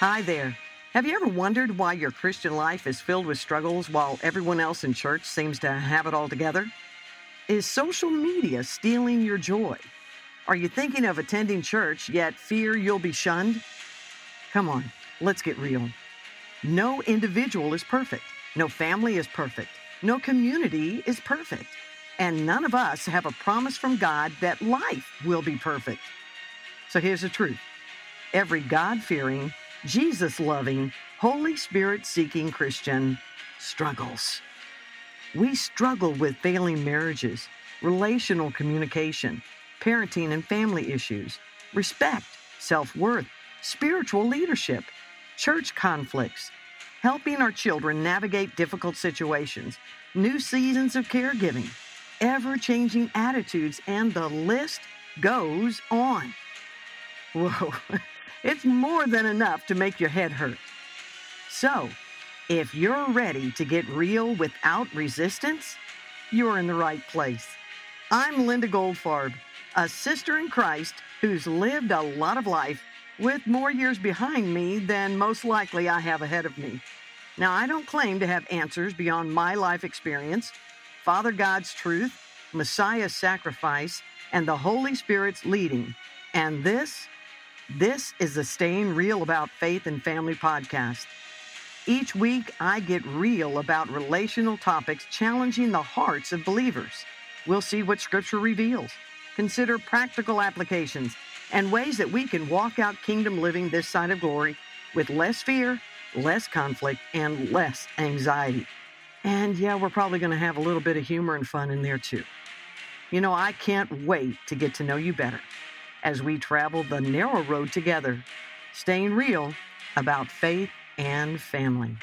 Hi there. Have you ever wondered why your Christian life is filled with struggles while everyone else in church seems to have it all together? Is social media stealing your joy? Are you thinking of attending church yet fear you'll be shunned? Come on, let's get real. No individual is perfect. No family is perfect. No community is perfect. And none of us have a promise from God that life will be perfect. So here's the truth every God fearing, Jesus loving, Holy Spirit seeking Christian struggles. We struggle with failing marriages, relational communication, parenting and family issues, respect, self worth, spiritual leadership, church conflicts, helping our children navigate difficult situations, new seasons of caregiving, ever changing attitudes, and the list goes on. Whoa, it's more than enough to make your head hurt. So, if you're ready to get real without resistance, you're in the right place. I'm Linda Goldfarb, a sister in Christ who's lived a lot of life with more years behind me than most likely I have ahead of me. Now, I don't claim to have answers beyond my life experience, Father God's truth, Messiah's sacrifice, and the Holy Spirit's leading. And this, this is the Staying Real About Faith and Family podcast. Each week, I get real about relational topics challenging the hearts of believers. We'll see what Scripture reveals, consider practical applications, and ways that we can walk out kingdom living this side of glory with less fear, less conflict, and less anxiety. And yeah, we're probably going to have a little bit of humor and fun in there too. You know, I can't wait to get to know you better as we travel the narrow road together, staying real about faith and family.